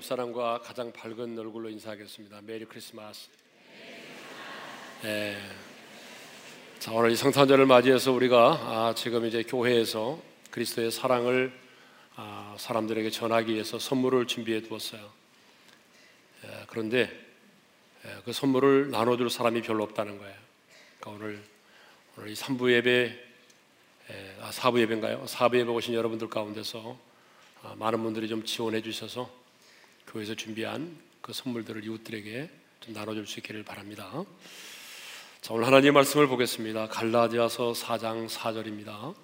옆 사람과 가장 밝은 얼굴로 인사하겠습니다. 메리 크리스마스. 네. 자 오늘 이 성탄절을 맞이해서 우리가 아, 지금 이제 교회에서 그리스도의 사랑을 아, 사람들에게 전하기 위해서 선물을 준비해 두었어요. 예, 그런데 예, 그 선물을 나눠줄 사람이 별로 없다는 거예요. 그러니까 오늘 오늘 이 3부 예배, 예, 아, 4부 예배인가요? 4부 예배 오신 여러분들 가운데서 아, 많은 분들이 좀 지원해 주셔서 교회에서 준비한 그 선물들을 이웃들에게 좀 나눠줄 수 있기를 바랍니다. 자, 오늘 하나님의 말씀을 보겠습니다. 갈라디아서 4장 4절입니다.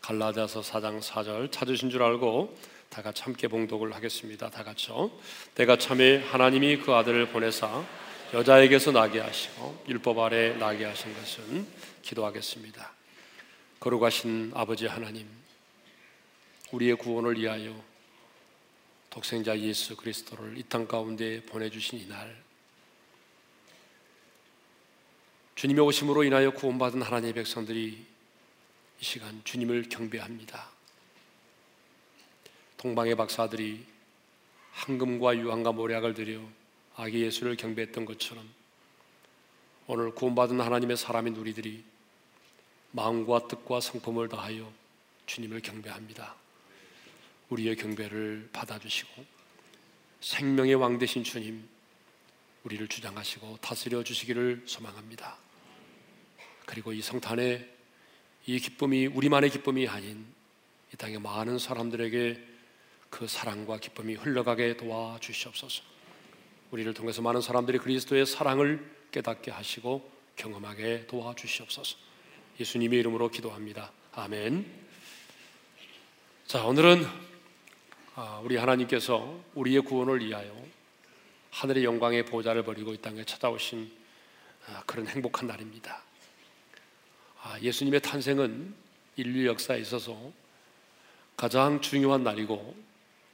갈라디아서 4장 4절 찾으신 줄 알고 다 같이 함께 봉독을 하겠습니다. 다 같이요. 때가 참에 하나님이 그 아들을 보내사 여자에게서 나게 하시고 율법 아래 나게 하신 것은 기도하겠습니다. 거룩하신 아버지 하나님, 우리의 구원을 위하여 독생자 예수 그리스도를 이 땅 가운데 보내주신 이날, 주님의 오심으로 인하여 구원받은 하나님의 백성들이 이 시간 주님을 경배합니다. 동방의 박사들이 황금과 유황과 모략을 들여 아기 예수를 경배했던 것처럼 오늘 구원받은 하나님의 사람인 우리들이 마음과 뜻과 성품을 다하여 주님을 경배합니다. 우리의 경배를 받아주시고 생명의 왕 되신 주님 우리를 주장하시고 다스려 주시기를 소망합니다. 그리고 이 성탄에 이 기쁨이 우리만의 기쁨이 아닌 이 땅의 많은 사람들에게 그 사랑과 기쁨이 흘러가게 도와 주시옵소서. 우리를 통해서 많은 사람들이 그리스도의 사랑을 깨닫게 하시고 경험하게 도와 주시옵소서. 예수님의 이름으로 기도합니다. 아멘. 자, 오늘은 아, 우리 하나님께서 우리의 구원을 위하여 하늘의 영광의 보좌를 버리고 이 땅에 찾아오신 아, 그런 행복한 날입니다. 아, 예수님의 탄생은 인류 역사에 있어서 가장 중요한 날이고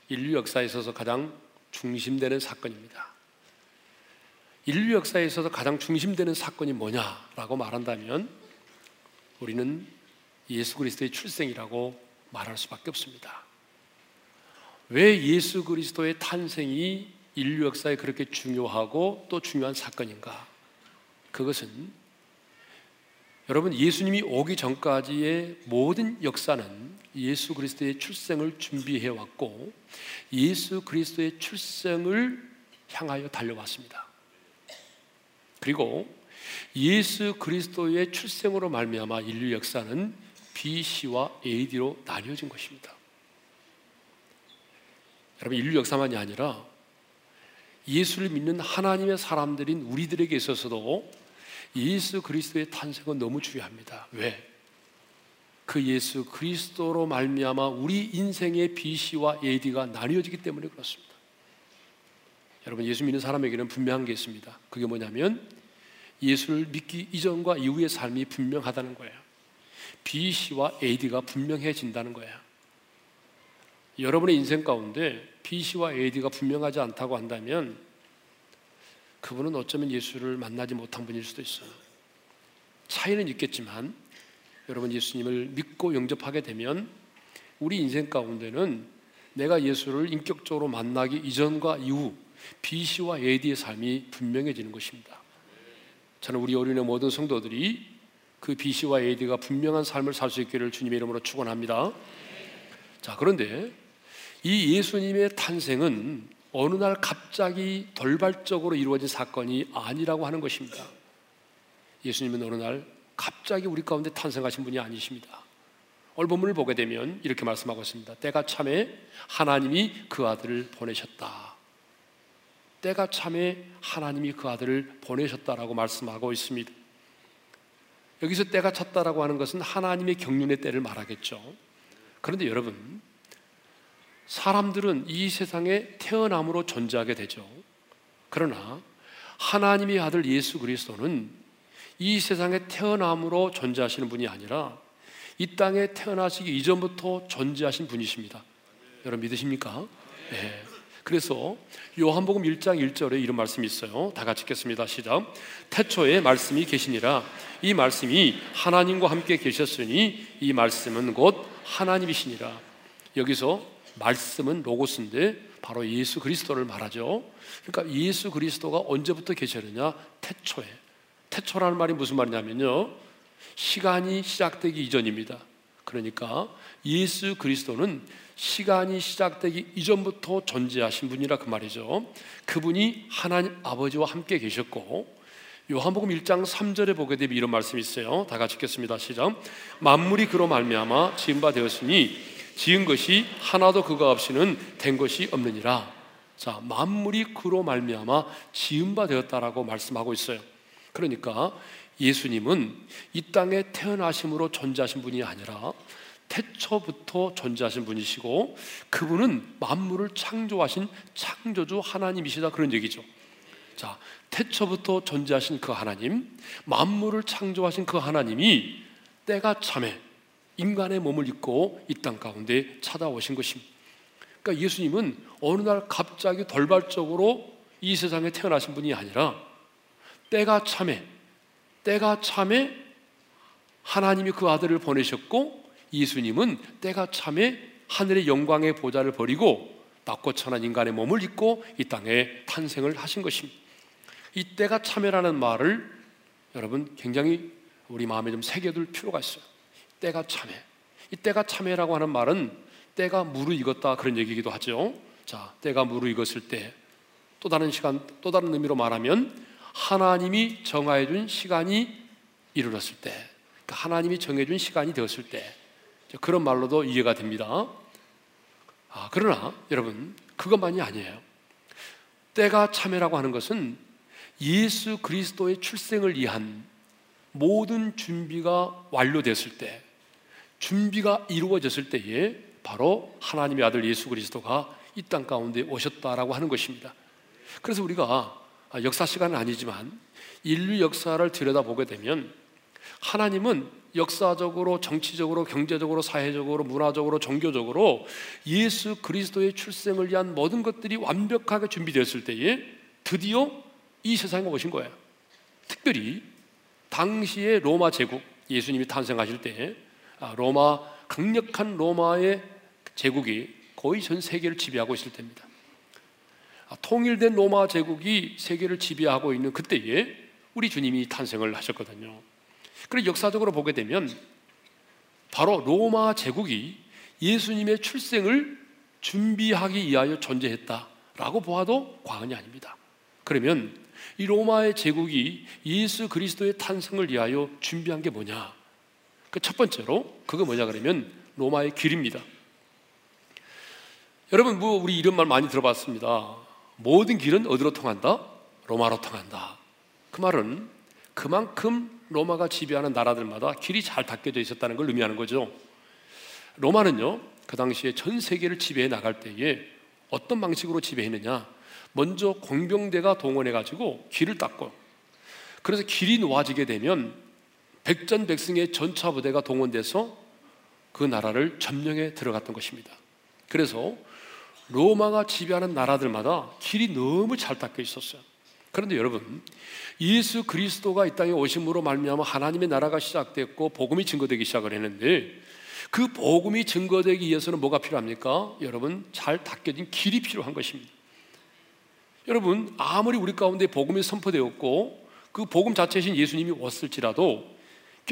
인류 역사에 있어서 가장 중심되는 사건입니다. 인류 역사에 있어서 가장 중심되는 사건이 뭐냐라고 말한다면 우리는 예수 그리스도의 출생이라고 말할 수밖에 없습니다. 왜 예수 그리스도의 탄생이 인류 역사에 그렇게 중요하고 또 중요한 사건인가? 그것은 여러분 예수님이 오기 전까지의 모든 역사는 예수 그리스도의 출생을 준비해 왔고 예수 그리스도의 출생을 향하여 달려왔습니다. 그리고 예수 그리스도의 출생으로 말미암아 인류 역사는 BC와 AD로 나뉘어진 것입니다. 여러분 인류 역사만이 아니라 예수를 믿는 하나님의 사람들인 우리들에게 있어서도 예수 그리스도의 탄생은 너무 중요합니다. 왜? 그 예수 그리스도로 말미암아 우리 인생의 BC와 AD가 나뉘어지기 때문에 그렇습니다. 여러분 예수 믿는 사람에게는 분명한 게 있습니다. 그게 뭐냐면 예수를 믿기 이전과 이후의 삶이 분명하다는 거예요. BC와 AD가 분명해진다는 거예요. 여러분의 인생 가운데 BC와 AD가 분명하지 않다고 한다면 그분은 어쩌면 예수를 만나지 못한 분일 수도 있어요. 차이는 있겠지만 여러분 예수님을 믿고 영접하게 되면 우리 인생 가운데는 내가 예수를 인격적으로 만나기 이전과 이후 BC와 AD의 삶이 분명해지는 것입니다. 저는 우리 어린의 모든 성도들이 그 BC와 AD가 분명한 삶을 살 수 있기를 주님의 이름으로 축원합니다. 자, 그런데 이 예수님의 탄생은 어느 날 갑자기 돌발적으로 이루어진 사건이 아니라고 하는 것입니다. 예수님은 어느 날 갑자기 우리 가운데 탄생하신 분이 아니십니다. 오늘 본문을 보게 되면 이렇게 말씀하고 있습니다. 때가 참에 하나님이 그 아들을 보내셨다. 때가 참에 하나님이 그 아들을 보내셨다라고 말씀하고 있습니다. 여기서 때가 찼다라고 하는 것은 하나님의 경륜의 때를 말하겠죠. 그런데 여러분, 사람들은 이 세상에 태어남으로 존재하게 되죠. 그러나 하나님의 아들 예수 그리스도는 이 세상에 태어남으로 존재하시는 분이 아니라 이 땅에 태어나시기 이전부터 존재하신 분이십니다. 여러분 믿으십니까? 네. 그래서 요한복음 1장 1절에 이런 말씀이 있어요. 다 같이 읽겠습니다. 시작. 태초에 말씀이 계시니라. 이 말씀이 하나님과 함께 계셨으니 이 말씀은 곧 하나님이시니라. 여기서 말씀은 로고스인데 바로 예수 그리스도를 말하죠. 그러니까 예수 그리스도가 언제부터 계셨느냐? 태초에. 태초라는 말이 무슨 말이냐면요. 시간이 시작되기 이전입니다. 그러니까 예수 그리스도는 시간이 시작되기 이전부터 존재하신 분이라 그 말이죠. 그분이 하나님 아버지와 함께 계셨고 요한복음 1장 3절에 보게 되면 이런 말씀이 있어요. 다 같이 읽겠습니다. 시작. 만물이 그로 말미암아 지은 바 되었으니 지은 것이 하나도 그가 없이는 된 것이 없느니라. 자, 만물이 그로 말미암아 지은 바 되었다라고 말씀하고 있어요. 그러니까 예수님은 이 땅에 태어나심으로 존재하신 분이 아니라 태초부터 존재하신 분이시고 그분은 만물을 창조하신 창조주 하나님이시다 그런 얘기죠. 자, 태초부터 존재하신 그 하나님, 만물을 창조하신 그 하나님이 때가 참에 인간의 몸을 입고 이 땅 가운데 찾아오신 것입니다. 그러니까 예수님은 어느 날 갑자기 돌발적으로 이 세상에 태어나신 분이 아니라 때가 참에 때가 참에 하나님이 그 아들을 보내셨고 예수님은 때가 참에 하늘의 영광의 보좌를 버리고 낮고 천한 인간의 몸을 입고 이 땅에 탄생을 하신 것입니다. 이 때가 참여라는 말을 여러분 굉장히 우리 마음에 좀 새겨둘 필요가 있어요. 때가 참여. 이 때가 참여라고 하는 말은 때가 무르익었다 그런 얘기기도 하죠. 자, 때가 무르익었을 때 또 다른 시간 또 다른 의미로 말하면 하나님이 정하여 준 시간이 이르렀을 때 그러니까 하나님이 정해 준 시간이 되었을 때 그런 말로도 이해가 됩니다. 아, 그러나 여러분 그것만이 아니에요. 때가 참여라고 하는 것은 예수 그리스도의 출생을 위한 모든 준비가 완료됐을 때, 준비가 이루어졌을 때에 바로 하나님의 아들 예수 그리스도가 이 땅 가운데 오셨다라고 하는 것입니다. 그래서 우리가 역사 시간은 아니지만 인류 역사를 들여다보게 되면 하나님은 역사적으로, 정치적으로, 경제적으로, 사회적으로, 문화적으로, 종교적으로 예수 그리스도의 출생을 위한 모든 것들이 완벽하게 준비되었을 때에 드디어 이 세상에 오신 거예요. 특별히 당시의 로마 제국 예수님이 탄생하실 때 아, 로마 강력한 로마의 제국이 거의 전 세계를 지배하고 있을 때입니다. 아, 통일된 로마 제국이 세계를 지배하고 있는 그때에 우리 주님이 탄생을 하셨거든요. 그래서 역사적으로 보게 되면 바로 로마 제국이 예수님의 출생을 준비하기 위하여 존재했다라고 보아도 과언이 아닙니다. 그러면 이 로마의 제국이 예수 그리스도의 탄생을 위하여 준비한 게 뭐냐? 그 첫 번째로 그거 뭐냐 그러면 로마의 길입니다. 여러분 뭐 우리 이런 말 많이 들어봤습니다. 모든 길은 어디로 통한다? 로마로 통한다. 그 말은 그만큼 로마가 지배하는 나라들마다 길이 잘 닦여져 있었다는 걸 의미하는 거죠. 로마는요, 그 당시에 전 세계를 지배해 나갈 때에 어떤 방식으로 지배했느냐? 먼저 공병대가 동원해 가지고 길을 닦고 그래서 길이 놓아지게 되면 백전백승의 전차 부대가 동원돼서 그 나라를 점령해 들어갔던 것입니다. 그래서 로마가 지배하는 나라들마다 길이 너무 잘 닦여 있었어요. 그런데 여러분, 예수 그리스도가 이 땅에 오심으로 말미암아 하나님의 나라가 시작됐고 복음이 증거되기 시작을 했는데 그 복음이 증거되기 위해서는 뭐가 필요합니까? 여러분, 잘 닦여진 길이 필요한 것입니다. 여러분 아무리 우리 가운데 복음이 선포되었고 그 복음 자체이신 예수님이 왔을지라도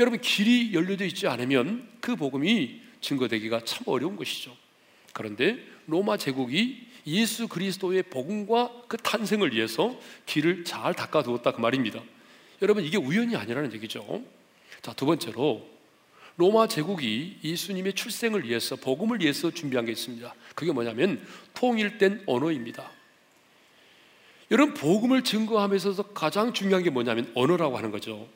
여러분 길이 열려져 있지 않으면 그 복음이 증거되기가 참 어려운 것이죠. 그런데 로마 제국이 예수 그리스도의 복음과 그 탄생을 위해서 길을 잘 닦아두었다 그 말입니다. 여러분 이게 우연이 아니라는 얘기죠. 자, 두 번째로 로마 제국이 예수님의 출생을 위해서 복음을 위해서 준비한 게 있습니다. 그게 뭐냐면 통일된 언어입니다. 여러분 복음을 증거하면서 가장 중요한 게 뭐냐면 언어라고 하는 거죠.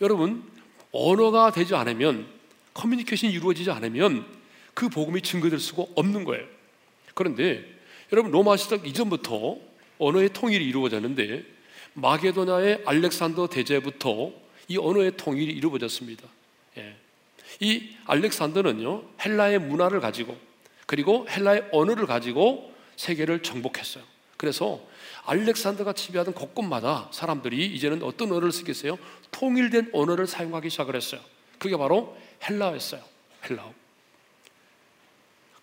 여러분 언어가 되지 않으면 커뮤니케이션이 이루어지지 않으면 그 복음이 증거될 수가 없는 거예요. 그런데 여러분 로마 시작 이전부터 언어의 통일이 이루어졌는데 마게도나의 알렉산더 대제부터 이 언어의 통일이 이루어졌습니다. 예. 이 알렉산더는요 헬라의 문화를 가지고 그리고 헬라의 언어를 가지고 세계를 정복했어요. 그래서 알렉산더가 지배하던 곳곳마다 사람들이 이제는 어떤 언어를 쓰겠어요? 통일된 언어를 사용하기 시작을 했어요. 그게 바로 헬라어였어요. 헬라어.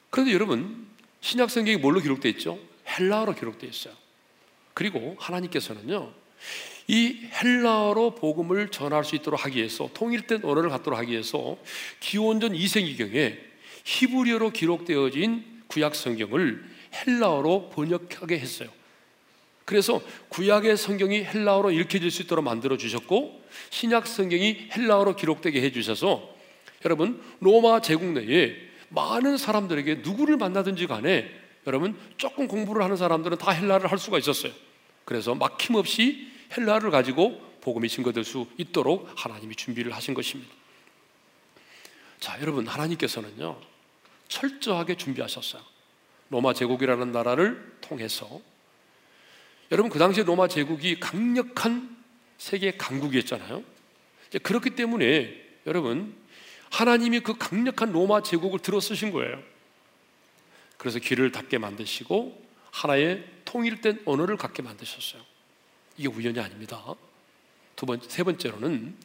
그런데 여러분, 신약 성경이 뭘로 기록되어 있죠? 헬라어로 기록되어 있어요. 그리고 하나님께서는요, 이 헬라어로 복음을 전할 수 있도록 하기 위해서 통일된 언어를 갖도록 하기 위해서 기원전 2세기경에 히브리어로 기록되어진 구약 성경을 헬라어로 번역하게 했어요. 그래서 구약의 성경이 헬라어로 읽혀질 수 있도록 만들어 주셨고 신약 성경이 헬라어로 기록되게 해 주셔서 여러분 로마 제국 내에 많은 사람들에게 누구를 만나든지 간에 여러분 조금 공부를 하는 사람들은 다 헬라를 할 수가 있었어요. 그래서 막힘없이 헬라를 가지고 복음이 증거될 수 있도록 하나님이 준비를 하신 것입니다. 자, 여러분 하나님께서는요 철저하게 준비하셨어요. 로마 제국이라는 나라를 통해서 여러분 그 당시에 로마 제국이 강력한 세계 강국이었잖아요. 그렇기 때문에 여러분 하나님이 그 강력한 로마 제국을 들어 쓰신 거예요. 그래서 길을 닫게 만드시고 하나의 통일된 언어를 갖게 만드셨어요. 이게 우연이 아닙니다. 두 번째, 세 번째로는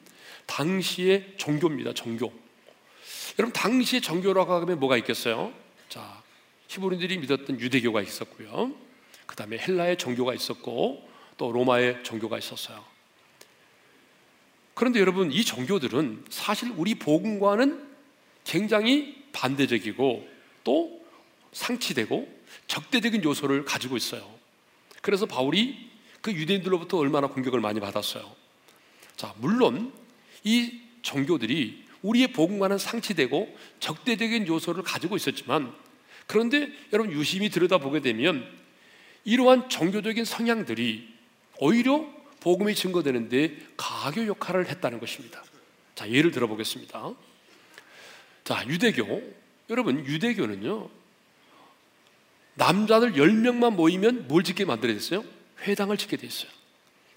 당시의 종교입니다. 종교. 여러분 당시의 종교라고 하면 뭐가 있겠어요? 자, 히브리들이 믿었던 유대교가 있었고요. 그 다음에 헬라의 종교가 있었고 또 로마의 종교가 있었어요. 그런데 여러분 이 종교들은 사실 우리 복음과는 굉장히 반대적이고 또 상치되고 적대적인 요소를 가지고 있어요. 그래서 바울이 그 유대인들로부터 얼마나 공격을 많이 받았어요. 자, 물론 이 종교들이 우리의 복음과는 상치되고 적대적인 요소를 가지고 있었지만 그런데 여러분 유심히 들여다보게 되면 이러한 종교적인 성향들이 오히려 복음이 증거되는데 가교 역할을 했다는 것입니다. 자, 예를 들어보겠습니다. 자, 유대교. 여러분, 유대교는요, 남자들 10명만 모이면 뭘 짓게 만들어졌어요? 회당을 짓게 돼 있어요.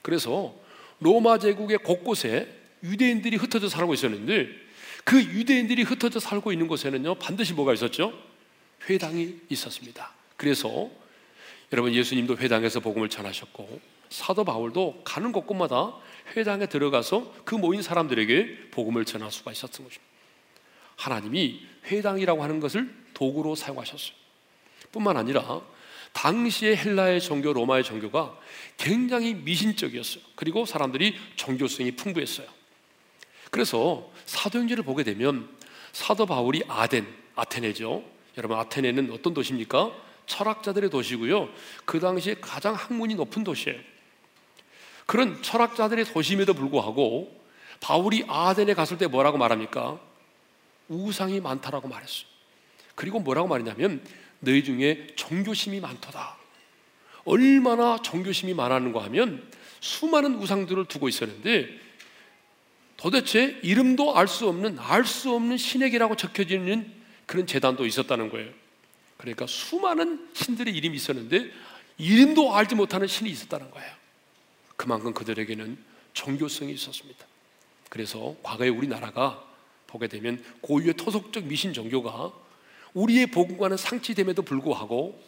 그래서 로마 제국의 곳곳에 유대인들이 흩어져 살고 있었는데 그 유대인들이 흩어져 살고 있는 곳에는요, 반드시 뭐가 있었죠? 회당이 있었습니다. 그래서 여러분 예수님도 회당에서 복음을 전하셨고 사도 바울도 가는 곳곳마다 회당에 들어가서 그 모인 사람들에게 복음을 전할 수가 있었던 것입니다. 하나님이 회당이라고 하는 것을 도구로 사용하셨어요. 뿐만 아니라 당시의 헬라의 종교, 로마의 종교가 굉장히 미신적이었어요. 그리고 사람들이 종교성이 풍부했어요. 그래서 사도행전을 보게 되면 사도 바울이 아덴, 아테네죠. 여러분 아테네는 어떤 도시입니까? 철학자들의 도시고요. 그 당시에 가장 학문이 높은 도시예요. 그런 철학자들의 도시임에도 불구하고 바울이 아덴에 갔을 때 뭐라고 말합니까? 우상이 많다라고 말했어요. 그리고 뭐라고 말했냐면 너희 중에 종교심이 많도다. 얼마나 종교심이 많았는가 하면 수많은 우상들을 두고 있었는데 도대체 이름도 알 수 없는 알 수 없는 신에게라고 적혀지는 그런 재단도 있었다는 거예요. 그러니까 수많은 신들의 이름이 있었는데 이름도 알지 못하는 신이 있었다는 거예요. 그만큼 그들에게는 종교성이 있었습니다. 그래서 과거에 우리나라가 보게 되면 고유의 토속적 미신 종교가 우리의 복음과는 상치됨에도 불구하고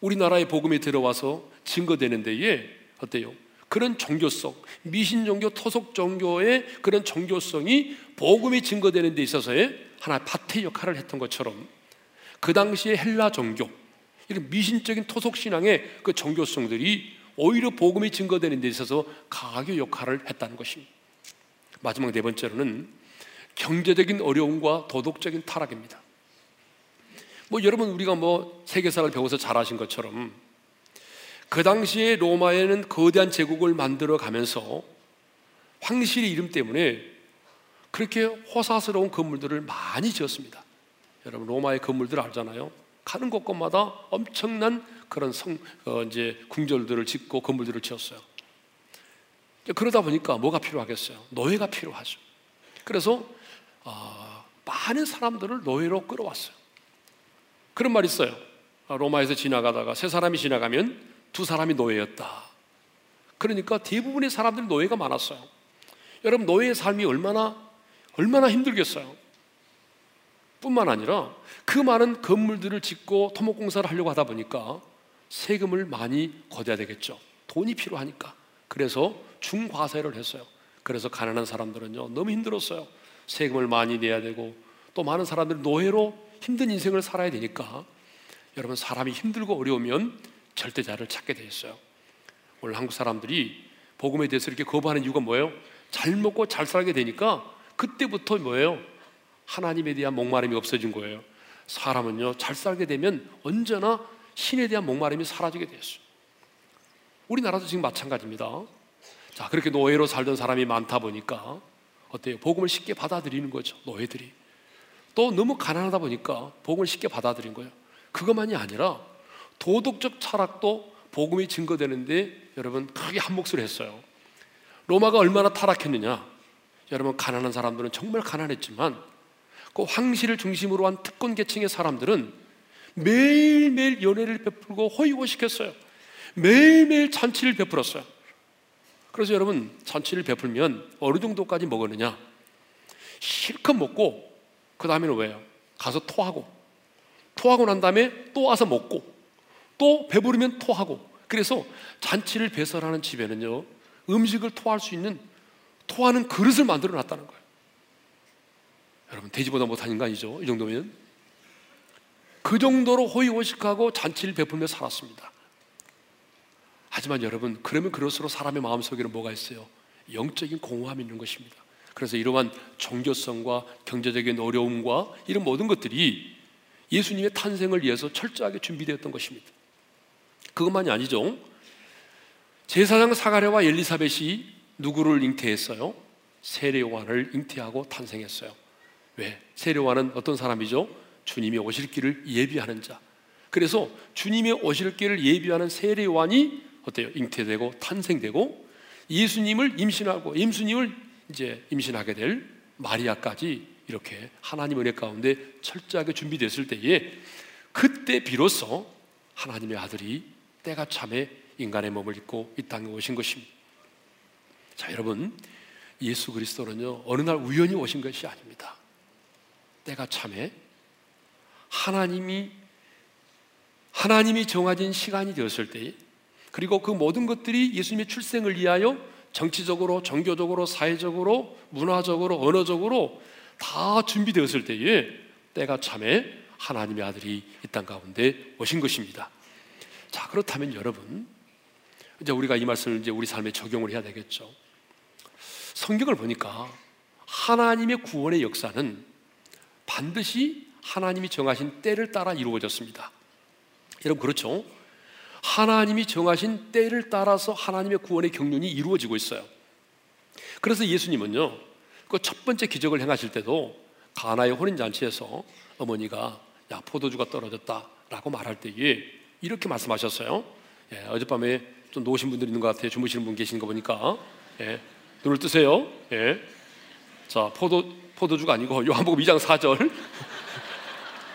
우리나라의 복음이 들어와서 증거되는 데에 어때요? 그런 종교성, 미신 종교, 토속 종교의 그런 종교성이 복음이 증거되는 데 있어서의 하나의 밭의 역할을 했던 것처럼 그 당시에 헬라 종교, 이런 미신적인 토속 신앙의 그 종교성들이 오히려 복음이 증거되는 데 있어서 가교 역할을 했다는 것입니다. 마지막 네 번째로는 경제적인 어려움과 도덕적인 타락입니다. 뭐 여러분 우리가 뭐 세계사를 배워서 잘 아신 것처럼 그 당시에 로마에는 거대한 제국을 만들어 가면서 황실의 이름 때문에 그렇게 호사스러운 건물들을 많이 지었습니다. 여러분 로마의 건물들 알잖아요. 가는 곳곳마다 엄청난 그런 성 어, 이제 궁절들을 짓고 건물들을 지었어요. 그러다 보니까 뭐가 필요하겠어요? 노예가 필요하죠. 그래서 어, 많은 사람들을 노예로 끌어왔어요. 그런 말 있어요. 아, 로마에서 지나가다가 세 사람이 지나가면 두 사람이 노예였다. 그러니까 대부분의 사람들이 노예가 많았어요. 여러분 노예의 삶이 얼마나 얼마나 힘들겠어요. 뿐만 아니라 그 많은 건물들을 짓고 토목공사를 하려고 하다 보니까 세금을 많이 걷어야 되겠죠. 돈이 필요하니까. 그래서 중과세를 했어요. 그래서 가난한 사람들은요 너무 힘들었어요. 세금을 많이 내야 되고 또 많은 사람들이 노예로 힘든 인생을 살아야 되니까 여러분 사람이 힘들고 어려우면 절대자를 찾게 돼 있어요. 오늘 한국 사람들이 복음에 대해서 이렇게 거부하는 이유가 뭐예요? 잘 먹고 잘 살게 되니까 그때부터 뭐예요? 하나님에 대한 목마름이 없어진 거예요. 사람은요, 잘 살게 되면 언제나 신에 대한 목마름이 사라지게 됐어요. 우리나라도 지금 마찬가지입니다. 자, 그렇게 노예로 살던 사람이 많다 보니까 어때요? 복음을 쉽게 받아들이는 거죠. 노예들이. 또 너무 가난하다 보니까 복음을 쉽게 받아들인 거예요. 그것만이 아니라 도덕적 철학도 복음이 증거되는데 여러분 크게 한 몫을 했어요. 로마가 얼마나 타락했느냐? 여러분 가난한 사람들은 정말 가난했지만 그 황실을 중심으로 한 특권 계층의 사람들은 매일매일 연애를 베풀고 호의호식했어요. 매일매일 잔치를 베풀었어요. 그래서 여러분 잔치를 베풀면 어느 정도까지 먹었느냐? 실컷 먹고 그 다음에는 왜요? 가서 토하고 토하고 난 다음에 또 와서 먹고 또 배부르면 토하고 그래서 잔치를 배설하는 집에는요 음식을 토할 수 있는 토하는 그릇을 만들어 놨다는 거예요. 여러분 돼지보다 못한 인간이죠. 이 정도면 그 정도로 호의호식하고 잔치를 베풀며 살았습니다. 하지만 여러분 그러면 그럴수록 사람의 마음 속에는 뭐가 있어요? 영적인 공허함이 있는 것입니다. 그래서 이러한 종교성과 경제적인 어려움과 이런 모든 것들이 예수님의 탄생을 위해서 철저하게 준비되었던 것입니다. 그것만이 아니죠. 제사장 사가랴와 엘리사벳이 누구를 잉태했어요? 세례요한을 잉태하고 탄생했어요. 왜? 세례요한은 어떤 사람이죠? 주님이 오실 길을 예비하는 자. 그래서 주님이 오실 길을 예비하는 세례요한이 어때요? 잉태되고 탄생되고 예수님을 임신하고 예수님을 이제 임신하게 될 마리아까지 이렇게 하나님 은혜 가운데 철저하게 준비됐을 때에 그때 비로소 하나님의 아들이 때가 참에 인간의 몸을 입고 이 땅에 오신 것입니다. 자, 여러분, 예수 그리스도는요, 어느 날 우연히 오신 것이 아닙니다. 때가 참에 하나님이 하나님이 정해진 시간이 되었을 때 그리고 그 모든 것들이 예수님의 출생을 위하여 정치적으로, 종교적으로, 사회적으로, 문화적으로, 언어적으로 다 준비되었을 때에 때가 참에 하나님의 아들이 이 땅 가운데 오신 것입니다. 자, 그렇다면 여러분, 이제 우리가 이 말씀을 이제 우리 삶에 적용을 해야 되겠죠. 성경을 보니까 하나님의 구원의 역사는 반드시 하나님이 정하신 때를 따라 이루어졌습니다. 여러분, 그렇죠? 하나님이 정하신 때를 따라서 하나님의 구원의 경륜이 이루어지고 있어요. 그래서 예수님은요, 그 첫 번째 기적을 행하실 때도 가나의 혼인 잔치에서 어머니가 야 포도주가 떨어졌다라고 말할 때에 이렇게 말씀하셨어요. 예, 어젯밤에 좀 노신 분들 있는 것 같아요. 주무시는 분 계신 거 보니까 예, 눈을 뜨세요. 예. 자 포도 포도주가 아니고 요한복음 2장 4절.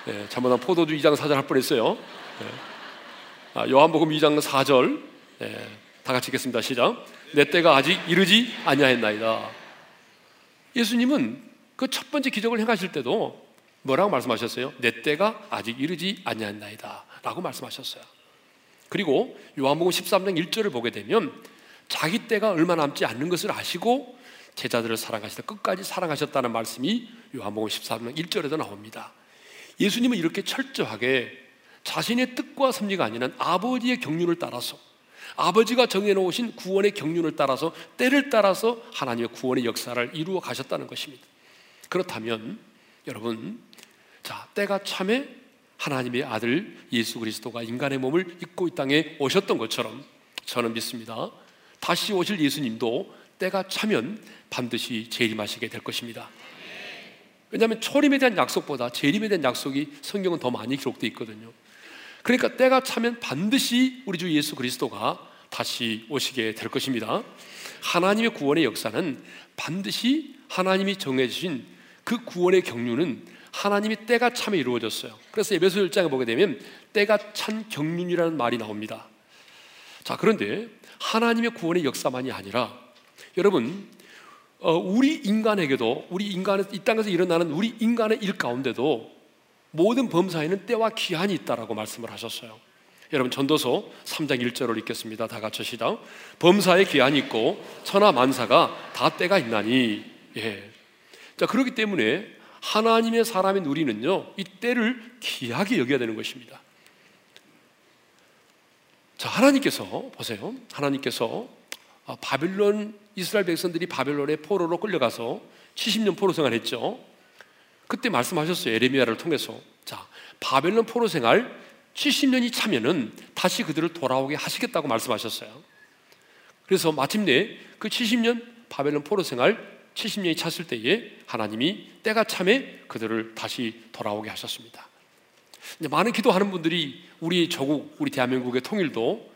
예, 잘못한 포도주 2장 4절 할 뻔했어요. 예. 아, 요한복음 2장 4절. 예, 다 같이 읽겠습니다. 시작. 내 때가 아직 이르지 아니하였나이다. 예수님은 그 첫 번째 기적을 행하실 때도 뭐라고 말씀하셨어요? 내 때가 아직 이르지 아니하였나이다. 라고 말씀하셨어요. 그리고 요한복음 13장 1절을 보게 되면 자기 때가 얼마 남지 않는 것을 아시고 제자들을 사랑하시다 끝까지 사랑하셨다는 말씀이 요한복음 13장 1절에도 나옵니다. 예수님은 이렇게 철저하게 자신의 뜻과 섭리가 아니라 아버지의 경륜을 따라서 아버지가 정해놓으신 구원의 경륜을 따라서 때를 따라서 하나님의 구원의 역사를 이루어 가셨다는 것입니다. 그렇다면 여러분, 자 때가 참에 하나님의 아들 예수 그리스도가 인간의 몸을 입고 이 땅에 오셨던 것처럼 저는 믿습니다. 다시 오실 예수님도 때가 차면 반드시 재림하시게 될 것입니다. 왜냐하면 초림에 대한 약속보다 재림에 대한 약속이 성경은 더 많이 기록되어 있거든요. 그러니까 때가 차면 반드시 우리 주 예수 그리스도가 다시 오시게 될 것입니다. 하나님의 구원의 역사는 반드시 하나님이 정해주신 그 구원의 경륜은 하나님이 때가 참에 이루어졌어요. 그래서 에베소 1장에 보게 되면 때가 찬 경륜이라는 말이 나옵니다. 자, 그런데 하나님의 구원의 역사만이 아니라 여러분 어, 우리 인간에게도 우리 인간의 이 땅에서 일어나는 우리 인간의 일 가운데도 모든 범사에는 때와 기한이 있다라고 말씀을 하셨어요. 여러분 전도서 3장 1절을 읽겠습니다. 다 같이 시작. 범사에 기한이 있고 천하 만사가 다 때가 있나니. 예. 자 그렇기 때문에 하나님의 사람인 우리는요 이 때를 귀하게 여겨야 되는 것입니다. 자, 하나님께서 보세요. 하나님께서 아, 바빌론 이스라엘 백성들이 바빌론의 포로로 끌려가서 70년 포로 생활했죠. 그때 말씀하셨어요. 에레미야를 통해서. 자, 바벨론 포로 생활 70년이 차면은 다시 그들을 돌아오게 하시겠다고 말씀하셨어요. 그래서 마침내 그 70년 바벨론 포로 생활 70년이 찼을 때에 하나님이 때가 참에 그들을 다시 돌아오게 하셨습니다. 많은 기도하는 분들이 우리 조국, 우리 대한민국의 통일도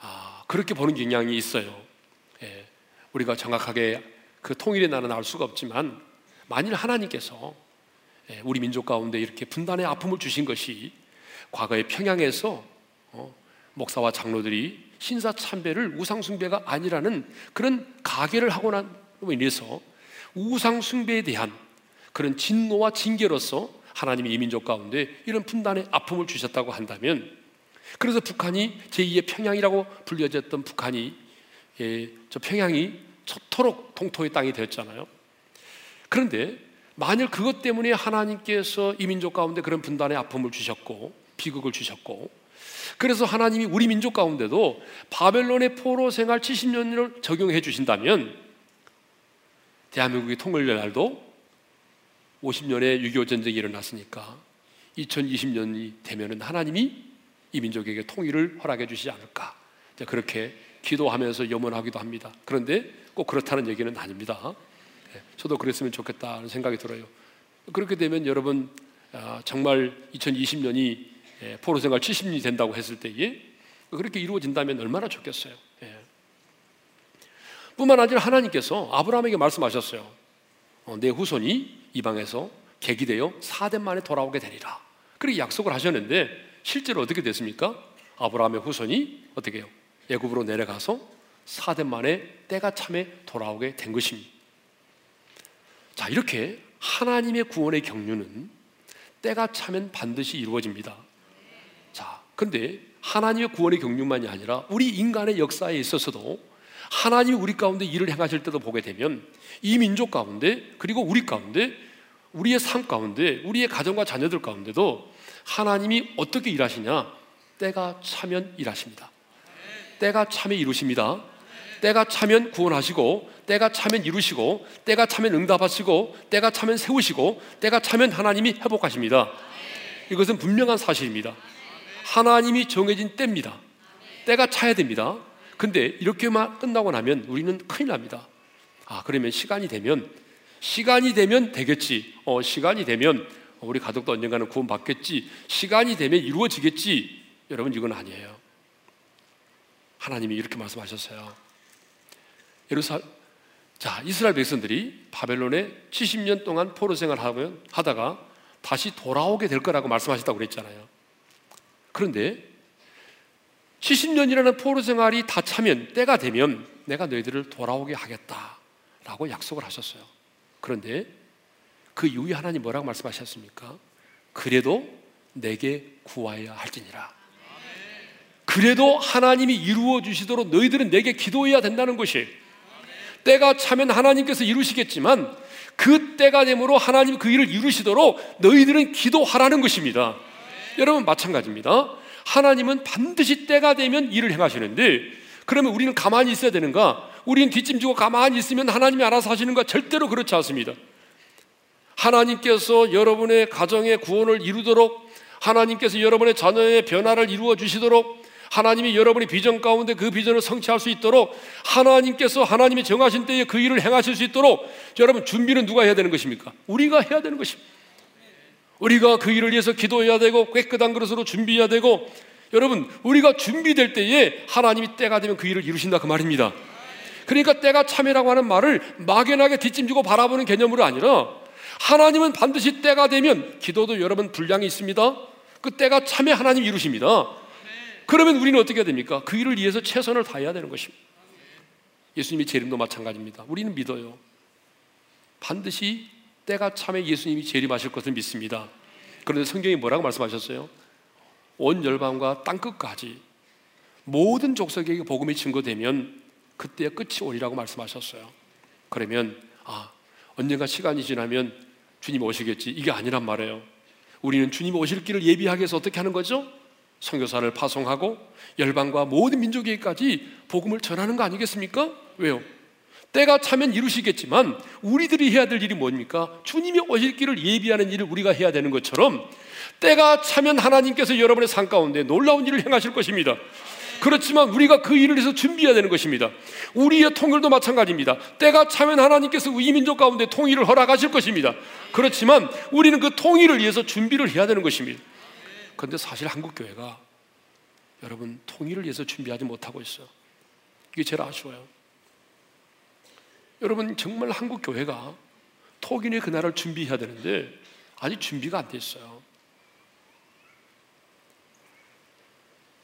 아, 그렇게 보는 경향이 있어요. 예, 우리가 정확하게 그 통일의 나는 알 수가 없지만 만일 하나님께서 예, 우리 민족 가운데 이렇게 분단의 아픔을 주신 것이 과거에 평양에서 어, 목사와 장로들이 신사 참배를 우상 숭배가 아니라는 그런 가계를 하고 난 인해서 우상 숭배에 대한 그런 진노와 징계로서 하나님이 이 민족 가운데 이런 분단의 아픔을 주셨다고 한다면 그래서 북한이 제2의 평양이라고 불려졌던 북한이 예, 저 평양이 초토록 동토의 땅이 되었잖아요. 그런데 만일 그것 때문에 하나님께서 이 민족 가운데 그런 분단의 아픔을 주셨고 비극을 주셨고 그래서 하나님이 우리 민족 가운데도 바벨론의 포로 생활 70년을 적용해 주신다면 대한민국의 통일의 날도 50년의 6.25 전쟁이 일어났으니까 2020년이 되면은 하나님이 이 민족에게 통일을 허락해 주시지 않을까. 그렇게 기도하면서 염원하기도 합니다. 그런데 꼭 그렇다는 얘기는 아닙니다. 예, 저도 그랬으면 좋겠다는 생각이 들어요. 그렇게 되면 여러분 아, 정말 2020년이 예, 포로 생활 70년이 된다고 했을 때에 그렇게 이루어진다면 얼마나 좋겠어요. 예. 뿐만 아니라 하나님께서 아브라함에게 말씀하셨어요. 어, 내 후손이 이방에서 계기되어 사대 만에 돌아오게 되리라. 그렇게 약속을 하셨는데 실제로 어떻게 됐습니까? 아브라함의 후손이 어떻게 해요? 애굽으로 내려가서 사대 만에 때가 참에 돌아오게 된 것입니다. 자, 이렇게 하나님의 구원의 경륜은 때가 차면 반드시 이루어집니다. 자, 근데 하나님의 구원의 경륜만이 아니라 우리 인간의 역사에 있어서도 하나님이 우리 가운데 일을 행하실 때도 보게 되면 이 민족 가운데 그리고 우리 가운데 우리의 삶 가운데 우리의 가정과 자녀들 가운데도 하나님이 어떻게 일하시냐? 때가 차면 일하십니다. 때가 차면 이루십니다. 때가 차면 구원하시고 때가 차면 이루시고 때가 차면 응답하시고 때가 차면 세우시고 때가 차면 하나님이 회복하십니다. 이것은 분명한 사실입니다. 하나님이 정해진 때입니다. 때가 차야 됩니다. 근데 이렇게만 끝나고 나면 우리는 큰일 납니다. 아, 그러면 시간이 되면 시간이 되면 되겠지. 어, 시간이 되면 우리 가족도 언젠가는 구원받겠지. 시간이 되면 이루어지겠지. 여러분 이건 아니에요. 하나님이 이렇게 말씀하셨어요. 예루살 자, 이스라엘 백성들이 바벨론에 70년 동안 포로 생활하면 하다가 다시 돌아오게 될 거라고 말씀하셨다고 그랬잖아요. 그런데 70년이라는 포로 생활이 다 차면 때가 되면 내가 너희들을 돌아오게 하겠다라고 약속을 하셨어요. 그런데 그 이후에 하나님 뭐라고 말씀하셨습니까? 그래도 내게 구하여야 할지니라. 그래도 하나님이 이루어 주시도록 너희들은 내게 기도해야 된다는 것이 때가 차면 하나님께서 이루시겠지만 그 때가 되므로 하나님 그 일을 이루시도록 너희들은 기도하라는 것입니다. 여러분 마찬가지입니다. 하나님은 반드시 때가 되면 일을 행하시는데 그러면 우리는 가만히 있어야 되는가? 우리는 뒷짐지고 가만히 있으면 하나님이 알아서 하시는가? 절대로 그렇지 않습니다. 하나님께서 여러분의 가정의 구원을 이루도록 하나님께서 여러분의 자녀의 변화를 이루어 주시도록 하나님이 여러분의 비전 가운데 그 비전을 성취할 수 있도록 하나님께서 하나님이 정하신 때에 그 일을 행하실 수 있도록 여러분 준비는 누가 해야 되는 것입니까? 우리가 해야 되는 것입니다. 우리가 그 일을 위해서 기도해야 되고 깨끗한 그릇으로 준비해야 되고 여러분 우리가 준비될 때에 하나님이 때가 되면 그 일을 이루신다 그 말입니다. 그러니까 때가 참이라고 하는 말을 막연하게 뒷짐지고 바라보는 개념으로 아니라 하나님은 반드시 때가 되면 기도도 여러분 분량이 있습니다. 그 때가 참에 하나님 이루십니다. 그러면 우리는 어떻게 해야 됩니까? 그 일을 위해서 최선을 다해야 되는 것입니다. 예수님이 재림도 마찬가지입니다. 우리는 믿어요. 반드시 때가 참에 예수님이 재림하실 것을 믿습니다. 그런데 성경이 뭐라고 말씀하셨어요? 온 열방과 땅 끝까지 모든 족속에게 복음이 증거되면 그때의 끝이 오리라고 말씀하셨어요. 그러면 아 언젠가 시간이 지나면 주님 오시겠지 이게 아니란 말이에요. 우리는 주님 오실 길을 예비하기 위해서 어떻게 하는 거죠? 선교사를 파송하고 열방과 모든 민족에게까지 복음을 전하는 거 아니겠습니까? 왜요? 때가 차면 이루시겠지만 우리들이 해야 될 일이 뭡니까? 주님이 오실 길을 예비하는 일을 우리가 해야 되는 것처럼 때가 차면 하나님께서 여러분의 삶 가운데 놀라운 일을 행하실 것입니다. 그렇지만 우리가 그 일을 위해서 준비해야 되는 것입니다. 우리의 통일도 마찬가지입니다. 때가 차면 하나님께서 이 민족 가운데 통일을 허락하실 것입니다. 그렇지만 우리는 그 통일을 위해서 준비를 해야 되는 것입니다. 그런데 사실 한국 교회가 여러분 통일을 위해서 준비하지 못하고 있어요. 이게 제일 아쉬워요. 여러분 정말 한국 교회가 토긴의 그날을 준비해야 되는데 아직 준비가 안 됐어요.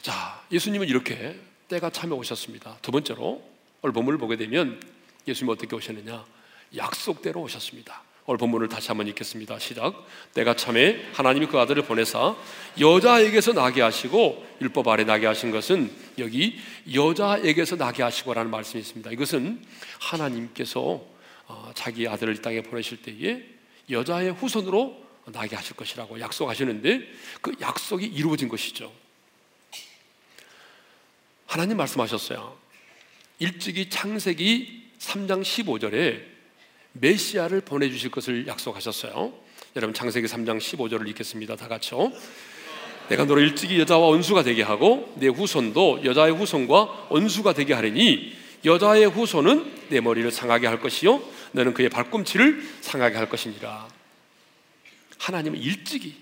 자, 예수님은 이렇게 때가 참여 오셨습니다. 두 번째로 오늘 본문을 보게 되면 예수님 어떻게 오셨느냐? 약속대로 오셨습니다. 오늘 본문을 다시 한번 읽겠습니다. 시작. 때가 참에 하나님이 그 아들을 보내사 여자에게서 나게 하시고 율법 아래 나게 하신 것은 여기 여자에게서 나게 하시고라는 말씀이 있습니다. 이것은 하나님께서 어, 자기 아들을 이 땅에 보내실 때에 여자의 후손으로 나게 하실 것이라고 약속하시는데 그 약속이 이루어진 것이죠. 하나님 말씀하셨어요. 일찍이 창세기 3장 15절에 메시아를 보내주실 것을 약속하셨어요. 여러분 창세기 3장 15절을 읽겠습니다. 다 같이요. 내가 너를 일찍이 여자와 원수가 되게 하고 내 후손도 여자의 후손과 원수가 되게 하리니 여자의 후손은 내 머리를 상하게 할 것이요 너는 그의 발꿈치를 상하게 할 것이니라. 하나님은 일찍이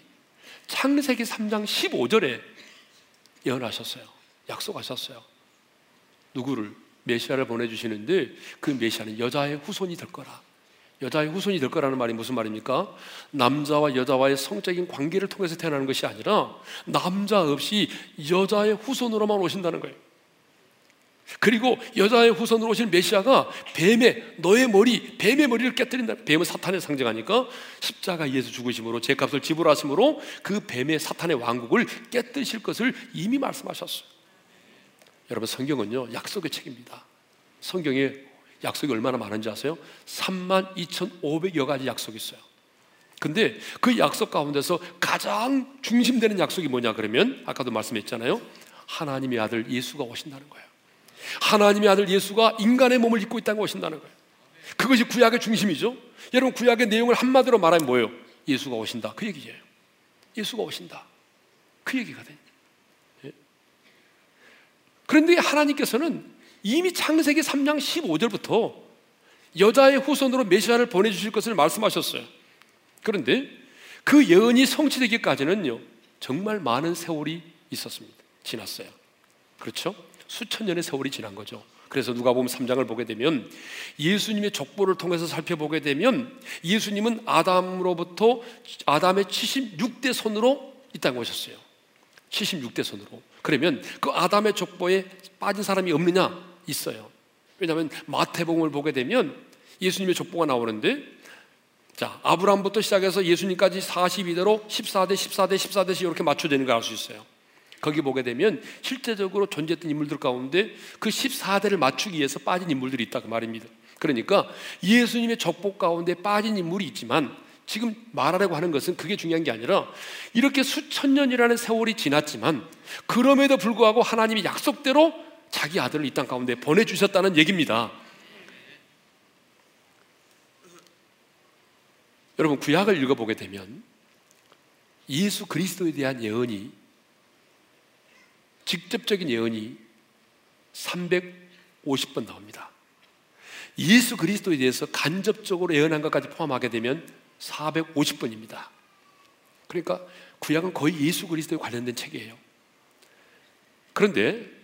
창세기 3장 15절에 예언하셨어요. 약속하셨어요. 누구를 메시아를 보내 주시는데 그 메시아는 여자의 후손이 될 거라. 여자의 후손이 될 거라는 말이 무슨 말입니까? 남자와 여자와의 성적인 관계를 통해서 태어나는 것이 아니라 남자 없이 여자의 후손으로만 오신다는 거예요. 그리고 여자의 후손으로 오신 메시아가 뱀의 너의 머리, 뱀의 머리를 깨뜨린다. 뱀은 사탄의 상징하니까 십자가에서 죽으심으로 제 값을 지불하심으로 그 뱀의 사탄의 왕국을 깨뜨실 것을 이미 말씀하셨어요. 여러분 성경은요 약속의 책입니다. 성경에 약속이 얼마나 많은지 아세요? 3만 2,500여 가지 약속이 있어요. 근데 그 약속 가운데서 가장 중심되는 약속이 뭐냐 그러면 아까도 말씀했잖아요. 하나님의 아들 예수가 오신다는 거예요. 하나님의 아들 예수가 인간의 몸을 입고 있다는 오신다는 거예요. 그것이 구약의 중심이죠. 여러분 구약의 내용을 한마디로 말하면 뭐예요? 예수가 오신다. 그 얘기예요. 예수가 오신다. 그 얘기거든요. 예? 그런데 하나님께서는 이미 창세기 3장 15절부터 여자의 후손으로 메시아를 보내주실 것을 말씀하셨어요. 그런데 그 예언이 성취되기까지는요, 정말 많은 세월이 있었습니다. 지났어요. 그렇죠? 수천 년의 세월이 지난 거죠. 그래서 누가 보면 3장을 보게 되면 예수님의 족보를 통해서 살펴보게 되면 예수님은 아담으로부터 아담의 76대 손으로 이 땅에 오셨어요. 76대 손으로. 그러면 그 아담의 족보에 빠진 사람이 없느냐? 있어요. 왜냐하면 마태복음을 보게 되면 예수님의 족보가 나오는데 자 아브라함부터 시작해서 예수님까지 42대로 14대 14대 14대씩 이렇게 맞춰지는 걸 알 수 있어요. 거기 보게 되면 실제적으로 존재했던 인물들 가운데 그 14대를 맞추기 위해서 빠진 인물들이 있다 그 말입니다. 그러니까 예수님의 족보 가운데 빠진 인물이 있지만 지금 말하려고 하는 것은 그게 중요한 게 아니라 이렇게 수천 년이라는 세월이 지났지만 그럼에도 불구하고 하나님이 약속대로 자기 아들을 이 땅 가운데 보내주셨다는 얘기입니다. 여러분, 구약을 읽어보게 되면 예수 그리스도에 대한 예언이 직접적인 예언이 350번 나옵니다. 예수 그리스도에 대해서 간접적으로 예언한 것까지 포함하게 되면 450번입니다. 그러니까 구약은 거의 예수 그리스도에 관련된 책이에요. 그런데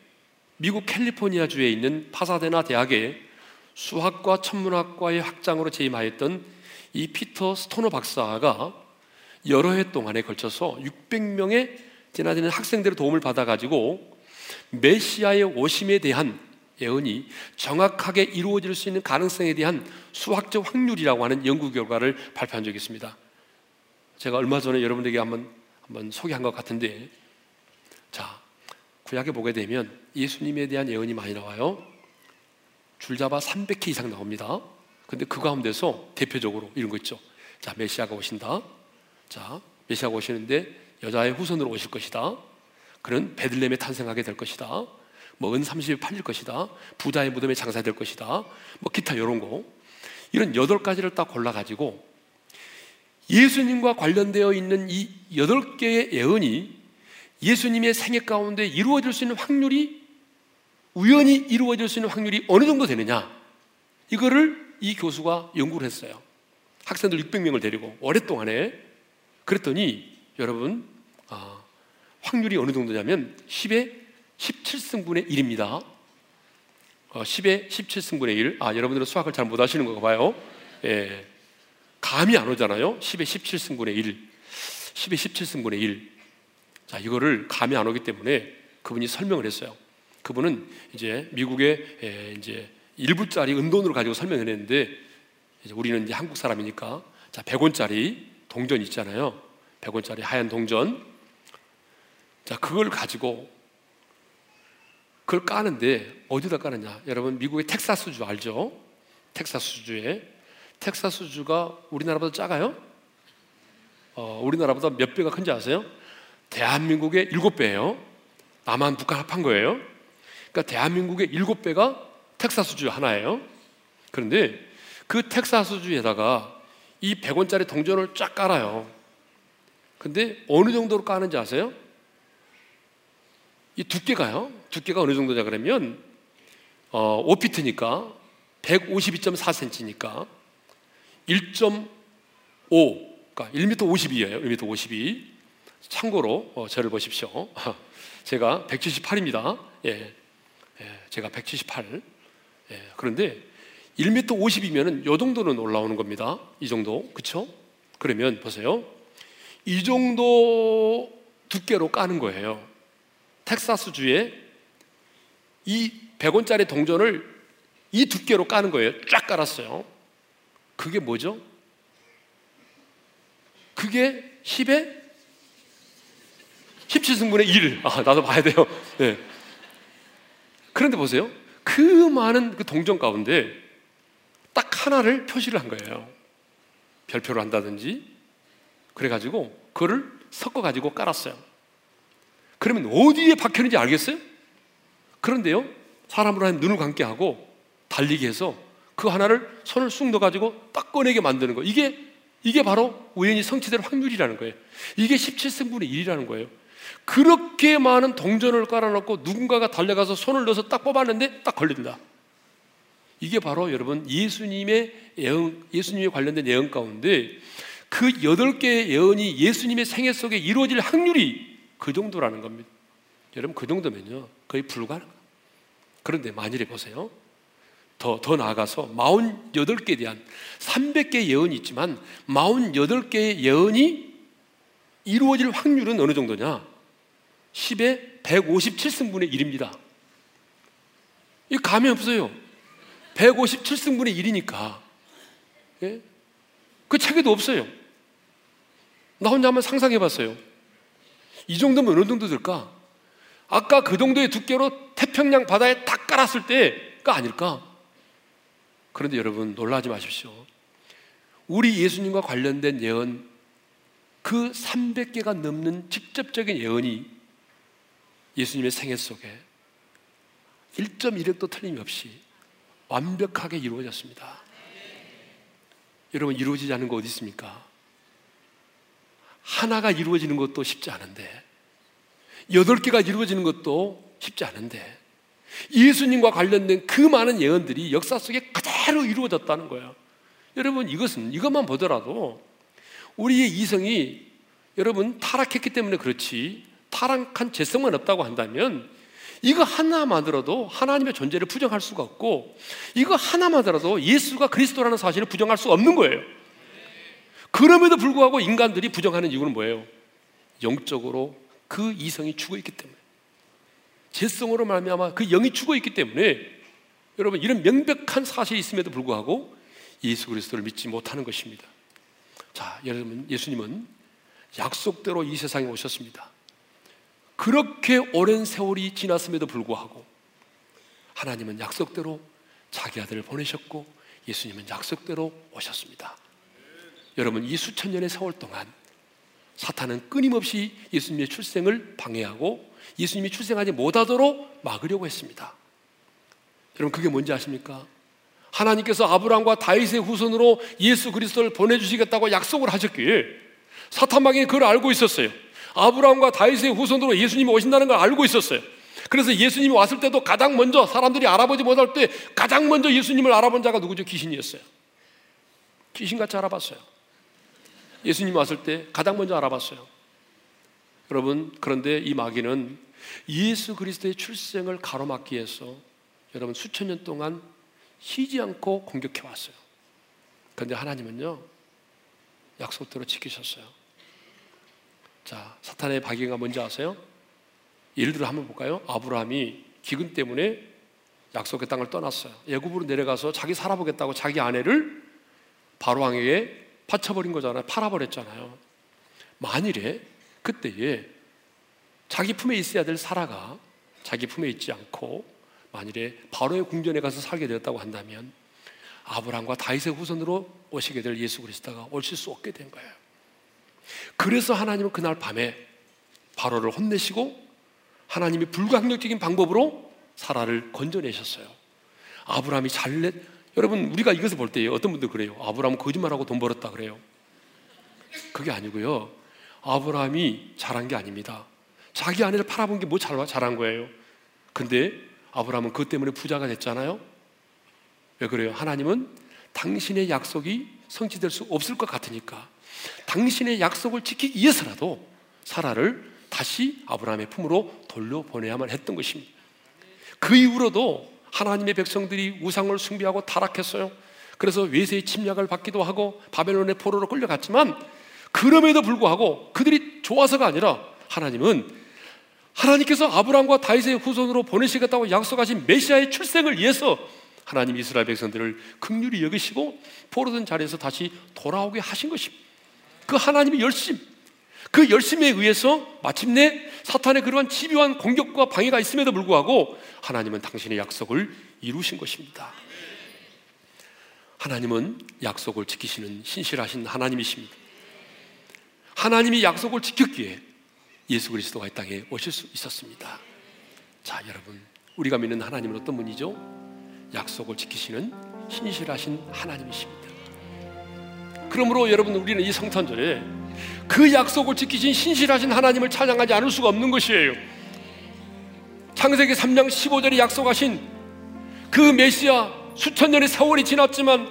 미국 캘리포니아주에 있는 파사데나 대학에 수학과 천문학과의 학장으로 재임하였던 이 피터 스토너 박사가 여러 해 동안에 걸쳐서 600명의 지나지는 학생들의 도움을 받아가지고 메시아의 오심에 대한 예언이 정확하게 이루어질 수 있는 가능성에 대한 수학적 확률이라고 하는 연구 결과를 발표한 적이 있습니다. 제가 얼마 전에 여러분들에게 한번 한번 소개한 것 같은데, 자 구약에 보게 되면 예수님에 대한 예언이 많이 나와요. 줄잡아 300회 이상 나옵니다. 근데 그 가운데서 대표적으로 이런 거 있죠. 자, 메시아가 오신다. 자, 메시아가 오시는데 여자의 후손으로 오실 것이다. 그는 베들렘에 탄생하게 될 것이다. 뭐은 30에 팔릴 것이다. 부자의 무덤에 장사될 것이다. 뭐 기타 이런 거. 이런 여덟 가지를 딱 골라 가지고 예수님과 관련되어 있는 이 여덟 개의 예언이 예수님의 생애 가운데 이루어질 수 있는 확률이 우연히 이루어질 수 있는 확률이 어느 정도 되느냐? 이거를 이 교수가 연구를 했어요. 학생들 600명을 데리고 오랫동안에 그랬더니 여러분 아, 확률이 어느 정도냐면 10에 17승분의 1입니다. 어, 10에 17승분의 1. 아, 여러분들은 수학을 잘 못하시는 거 봐요. 예. 감이 안 오잖아요. 10에 17승분의 1. 10에 17승분의 1. 자, 이거를 감이 안 오기 때문에 그분이 설명을 했어요. 그분은 이제 미국의 예, 이제 일부짜리 은돈으로 가지고 설명을 했는데 이제 우리는 이제 한국 사람이니까 자, 100원짜리 동전 있잖아요. 100원짜리 하얀 동전. 자, 그걸 가지고 그걸 까는데 어디다 까느냐? 여러분 미국의 텍사스주 알죠? 텍사스주에 텍사스주가 우리나라보다 작아요? 어, 우리나라보다 몇 배가 큰지 아세요? 대한민국의 일곱 배예요. 남한 북한 합한 거예요. 그러니까 대한민국의 일곱 배가 텍사스주 하나예요. 그런데 그 텍사스주에다가 이 100원짜리 동전을 쫙 깔아요. 근데 어느 정도로 까는지 아세요? 이 두께가요. 두께가 어느 정도냐 그러면 어, 5피트니까 152.4cm니까 1.5 그러니까 1m 52예요. 1m 52. 참고로 어, 저를 보십시오. 제가 178입니다. 예. 예, 제가 178. 예, 그런데 1m 50이면은 요 정도는 올라오는 겁니다. 이 정도. 그렇죠? 그러면 보세요. 이 정도 두께로 까는 거예요. 텍사스주에 이 100원짜리 동전을 이 두께로 까는 거예요. 쫙 깔았어요. 그게 뭐죠? 그게 10에 17승분의 1. 아, 나도 봐야 돼요. 네. 그런데 보세요. 그 많은 그 동전 가운데 딱 하나를 표시를 한 거예요. 별표를 한다든지. 그래가지고 그거를 섞어가지고 깔았어요. 그러면 어디에 박혔는지 알겠어요? 그런데요, 사람으로 하여 눈을 감게 하고 달리게 해서 그 하나를 손을 쑥 넣어가지고 딱 꺼내게 만드는 거. 이게, 이게 바로 우연히 성취될 확률이라는 거예요. 이게 17승분의 1이라는 거예요. 그렇게 많은 동전을 깔아놓고 누군가가 달려가서 손을 넣어서 딱 뽑았는데 딱 걸린다. 이게 바로 여러분 예수님의 예언, 예수님에 관련된 예언 가운데 그 여덟 개의 예언이 예수님의 생애 속에 이루어질 확률이 그 정도라는 겁니다. 여러분 그 정도면요 거의 불가능. 그런데 만일에 보세요. 더, 더 나아가서 48개에 대한 300개의 예언이 있지만 48개의 예언이 이루어질 확률은 어느 정도냐? 10에 157승분의 1입니다. 이 감이 없어요. 157승분의 1이니까. 예? 그 책에도 없어요. 나 혼자 한번 상상해 봤어요. 이 정도면 어느 정도 될까? 아까 그 정도의 두께로 태평양 바다에 딱 깔았을 때가 아닐까? 그런데 여러분 놀라지 마십시오. 우리 예수님과 관련된 예언 그 300개가 넘는 직접적인 예언이 예수님의 생애 속에 1.1획도 틀림없이 완벽하게 이루어졌습니다. 여러분 이루어지지 않은 거 어디 있습니까? 하나가 이루어지는 것도 쉽지 않은데 여덟 개가 이루어지는 것도 쉽지 않은데 예수님과 관련된 그 많은 예언들이 역사 속에 그대로 이루어졌다는 거예요. 여러분 이것은 이것만 보더라도 우리의 이성이 여러분 타락했기 때문에 그렇지 타락한 재성만 없다고 한다면 이거 하나만으로도 하나님의 존재를 부정할 수가 없고 이거 하나만으로도 예수가 그리스도라는 사실을 부정할 수 없는 거예요. 그럼에도 불구하고 인간들이 부정하는 이유는 뭐예요? 영적으로 그 이성이 죽어 있기 때문에 재성으로 말미암아 그 영이 죽어 있기 때문에 여러분 이런 명백한 사실이 있음에도 불구하고 예수 그리스도를 믿지 못하는 것입니다. 자, 여러분 예수님은 약속대로 이 세상에 오셨습니다. 그렇게 오랜 세월이 지났음에도 불구하고 하나님은 약속대로 자기 아들을 보내셨고 예수님은 약속대로 오셨습니다. 여러분 이 수천 년의 세월 동안 사탄은 끊임없이 예수님의 출생을 방해하고 예수님이 출생하지 못하도록 막으려고 했습니다. 여러분 그게 뭔지 아십니까? 하나님께서 아브라함과 다윗의 후손으로 예수 그리스도를 보내주시겠다고 약속을 하셨기에 사탄 마귀는 그걸 알고 있었어요. 아브라함과 다윗의 후손으로 예수님이 오신다는 걸 알고 있었어요. 그래서 예수님이 왔을 때도 가장 먼저 사람들이 알아보지 못할 때 가장 먼저 예수님을 알아본 자가 누구죠? 귀신이었어요. 귀신같이 알아봤어요. 예수님 왔을 때 가장 먼저 알아봤어요. 여러분, 그런데 이 마귀는 예수 그리스도의 출생을 가로막기 위해서 여러분 수천 년 동안 쉬지 않고 공격해 왔어요. 그런데 하나님은요, 약속대로 지키셨어요. 자, 사탄의 박이가 뭔지 아세요? 예를 들어 한번 볼까요? 아브라함이 기근 때문에 약속의 땅을 떠났어요. 애굽으로 내려가서 자기 살아보겠다고 자기 아내를 바로 왕에게 바쳐버린 거잖아요. 팔아버렸잖아요. 만일에 그때에 자기 품에 있어야 될 사라가 자기 품에 있지 않고 만일에 바로의 궁전에 가서 살게 되었다고 한다면 아브라함과 다윗의 후손으로 오시게 될 예수 그리스도가 오실 수 없게 된 거예요. 그래서 하나님은 그날 밤에 바로를 혼내시고 하나님이 불가항력적인 방법으로 사라를 건져내셨어요. 아브라함이 잘내 여러분 우리가 이것을 볼때 어떤 분들 그래요. 아브라함 거짓말하고 돈 벌었다 그래요. 그게 아니고요. 아브라함이 잘한 게 아닙니다. 자기 아내를 팔아본 게 뭐 잘한 거예요. 근데 아브라함은 그것 때문에 부자가 됐잖아요. 왜 그래요? 하나님은 당신의 약속이 성취될 수 없을 것 같으니까 당신의 약속을 지키기 위해서라도 사라를 다시 아브라함의 품으로 돌려보내야만 했던 것입니다. 그 이후로도 하나님의 백성들이 우상을 숭배하고 타락했어요. 그래서 외세의 침략을 받기도 하고 바벨론의 포로로 끌려갔지만 그럼에도 불구하고 그들이 좋아서가 아니라 하나님은 하나님께서 아브라함과 다윗의 후손으로 보내시겠다고 약속하신 메시아의 출생을 위해서 하나님 이스라엘 백성들을 극률히 여기시고 포로된 자리에서 다시 돌아오게 하신 것입니다. 그 하나님의 열심, 그 열심에 의해서 마침내 사탄의 그러한 집요한 공격과 방해가 있음에도 불구하고 하나님은 당신의 약속을 이루신 것입니다. 하나님은 약속을 지키시는 신실하신 하나님이십니다. 하나님이 약속을 지켰기에 예수 그리스도가 이 땅에 오실 수 있었습니다. 자, 여러분, 우리가 믿는 하나님은 어떤 분이죠? 약속을 지키시는 신실하신 하나님이십니다. 그러므로 여러분 우리는 이 성탄절에 그 약속을 지키신 신실하신 하나님을 찬양하지 않을 수가 없는 것이에요. 창세기 3장 15절에 약속하신 그 메시아 수천 년의 세월이 지났지만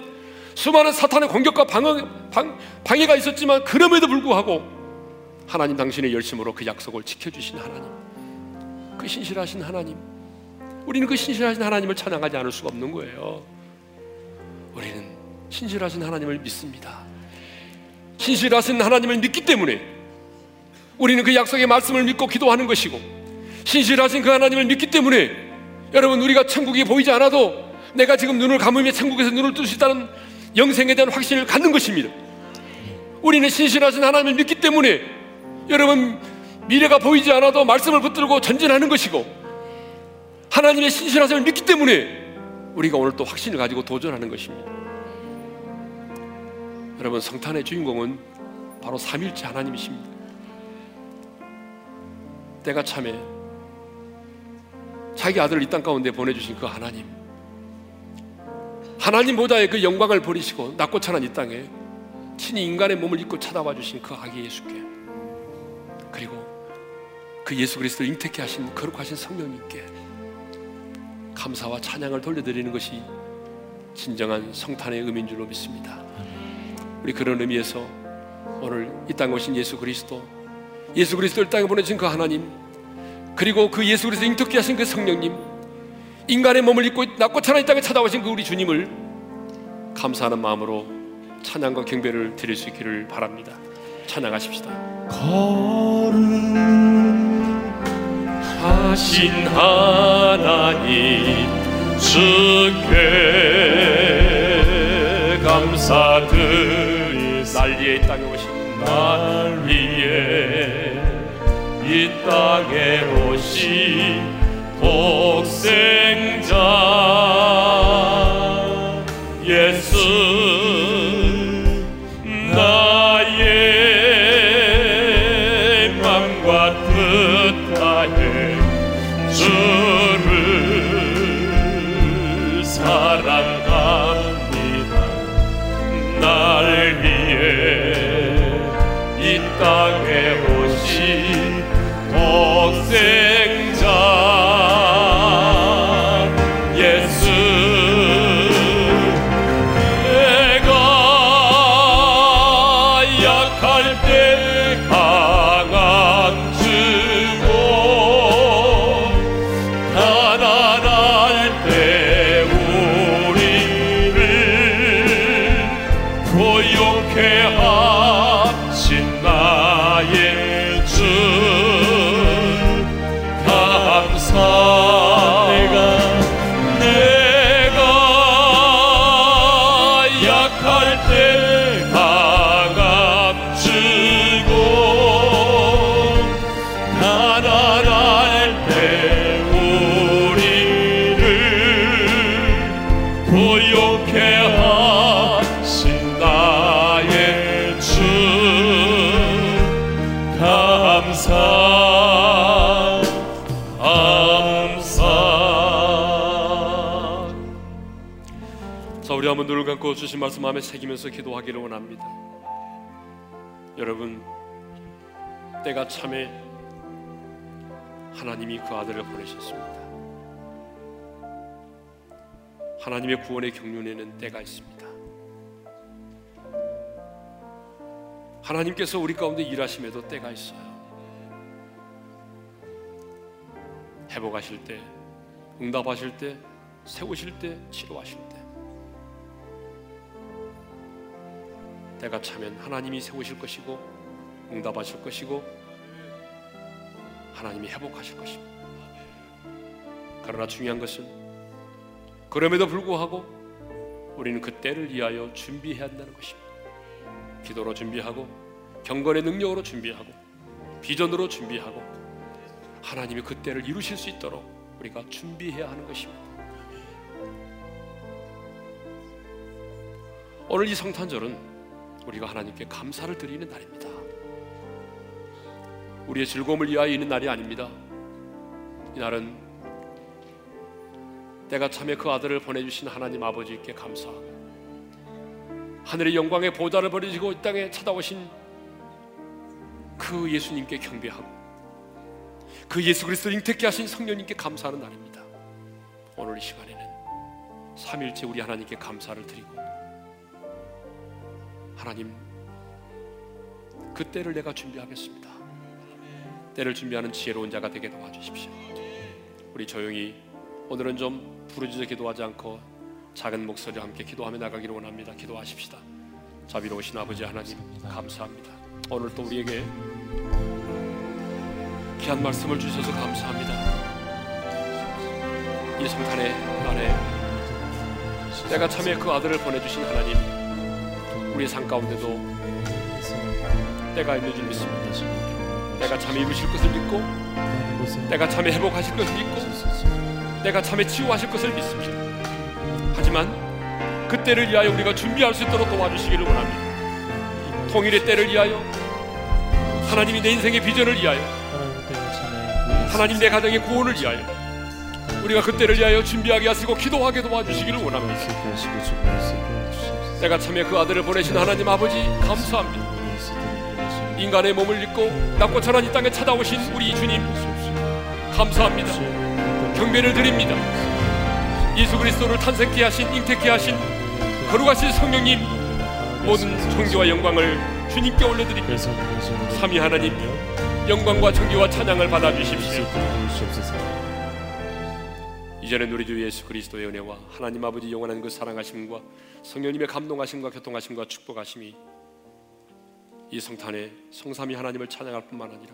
수많은 사탄의 공격과 방해, 방, 방해가 있었지만 그럼에도 불구하고 하나님 당신의 열심으로 그 약속을 지켜주신 하나님 그 신실하신 하나님 우리는 그 신실하신 하나님을 찬양하지 않을 수가 없는 거예요 우리는 신실하신 하나님을 믿습니다 신실하신 하나님을 믿기 때문에 우리는 그 약속의 말씀을 믿고 기도하는 것이고 신실하신 그 하나님을 믿기 때문에 여러분 우리가 천국이 보이지 않아도 내가 지금 눈을 감으며 천국에서 눈을 뜰 수 있다는 영생에 대한 확신을 갖는 것입니다 우리는 신실하신 하나님을 믿기 때문에 여러분 미래가 보이지 않아도 말씀을 붙들고 전진하는 것이고 하나님의 신실하심을 믿기 때문에 우리가 오늘 또 확신을 가지고 도전하는 것입니다. 여러분 성탄의 주인공은 바로 삼일째 하나님이십니다. 때가 참에 자기 아들을 이 땅 가운데 보내주신 그 하나님 하나님보다의 그 영광을 버리시고 낮고 찬한 이 땅에 친히 인간의 몸을 입고 찾아와 주신 그 아기 예수께 그리고 그 예수 그리스도를 잉태케 하신 거룩하신 성령님께 감사와 찬양을 돌려드리는 것이 진정한 성탄의 의미인 줄로 믿습니다. 우리 그런 의미에서 오늘 이 땅에 오신 예수 그리스도, 예수 그리스도를 땅에 보내신 그 하나님, 그리고 그 예수 그리스도 잉태케 하신 그 성령님, 인간의 몸을 입고 낮고 찬한 이 땅에 찾아오신 그 우리 주님을 감사하는 마음으로 찬양과 경배를 드릴 수 있기를 바랍니다. 찬양하십시다. 거룩하신 하나님 주께 감사드리 날 위에 이 땅에 오신 날 위에 이 땅에 오신 독생자 주신 말씀 마음에 새기면서 기도하기를 원합니다. 여러분, 때가 참에 하나님이 그 아들을 보내셨습니다. 하나님의 구원의 경륜에는 때가 있습니다. 하나님께서 우리 가운데 일하심에도 때가 있어요. 회복하실 때, 응답하실 때, 세우실 때, 치료하실 때. 때가 차면 하나님이 세우실 것이고 응답하실 것이고 하나님이 회복하실 것입니다. 그러나 중요한 것은 그럼에도 불구하고 우리는 그 때를 위하여 준비해야 한다는 것입니다. 기도로 준비하고 경건의 능력으로 준비하고 비전으로 준비하고 하나님이 그 때를 이루실 수 있도록 우리가 준비해야 하는 것입니다. 오늘 이 성탄절은 우리가 하나님께 감사를 드리는 날입니다. 우리의 즐거움을 위하여 있는 날이 아닙니다. 이 날은 때가 참에 그 아들을 보내주신 하나님 아버지께 감사하고 하늘의 영광의 보좌를 버리시고 이 땅에 찾아오신 그 예수님께 경배하고 그 예수 그리스도 잉태케 하신 성령님께 감사하는 날입니다. 오늘 이 시간에는 삼일째 우리 하나님께 감사를 드리고 하나님 그 때를 내가 준비하겠습니다. 때를 준비하는 지혜로운 자가 되게 도와주십시오. 우리 조용히 오늘은 좀 부르짖어 기도하지 않고 작은 목소리와 함께 기도하며 나가기를 원합니다. 기도하십시다. 자비로우신 아버지 하나님 감사합니다. 오늘 또 우리에게 귀한 말씀을 주셔서 감사합니다. 이 성탄의 날에 내가 참에 그 아들을 보내주신 하나님 우리의 삶 가운데도 때가 있는 줄 믿습니다. 내가 참에 이루실 것을 믿고 내가 참에 회복하실 것을 믿고 내가 참에 치유하실 것을 믿습니다. 하지만 그 때를 위하여 우리가 준비할 수 있도록 도와주시기를 원합니다. 통일의 때를 위하여 하나님이 내 인생의 비전을 위하여 하나님 내 가정의 구원을 위하여 우리가 그 때를 위하여 준비하게 하시고 기도하게 도와주시기를 원합니다. 내가 참에 그 아들을 보내신 하나님 아버지 감사합니다. 인간의 몸을 입고 낮고 천한 이 땅에 찾아오신 우리 주님 감사합니다. 경배를 드립니다. 예수 그리스도를 탄생케 하신 잉태케 하신 거룩하신 성령님 모든 존귀와 영광을 주님께 올려드립니다. 삼위 하나님 영광과 존귀와 찬양을 받아 주십시오. 이전에 우리 주 예수 그리스도의 은혜와 하나님 아버지 영원한 그 사랑하심과 성령님의 감동하심과 교통하심과 축복하심이 이 성탄에 성삼위 하나님을 찬양할 뿐만 아니라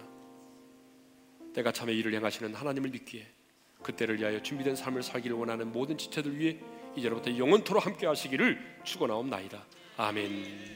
때가 참에 일을 행하시는 하나님을 믿기에 그때를 위하여 준비된 삶을 살기를 원하는 모든 지체들 위해 이제로부터 영원토록 함께 하시기를 축원하옵나이다. 아멘.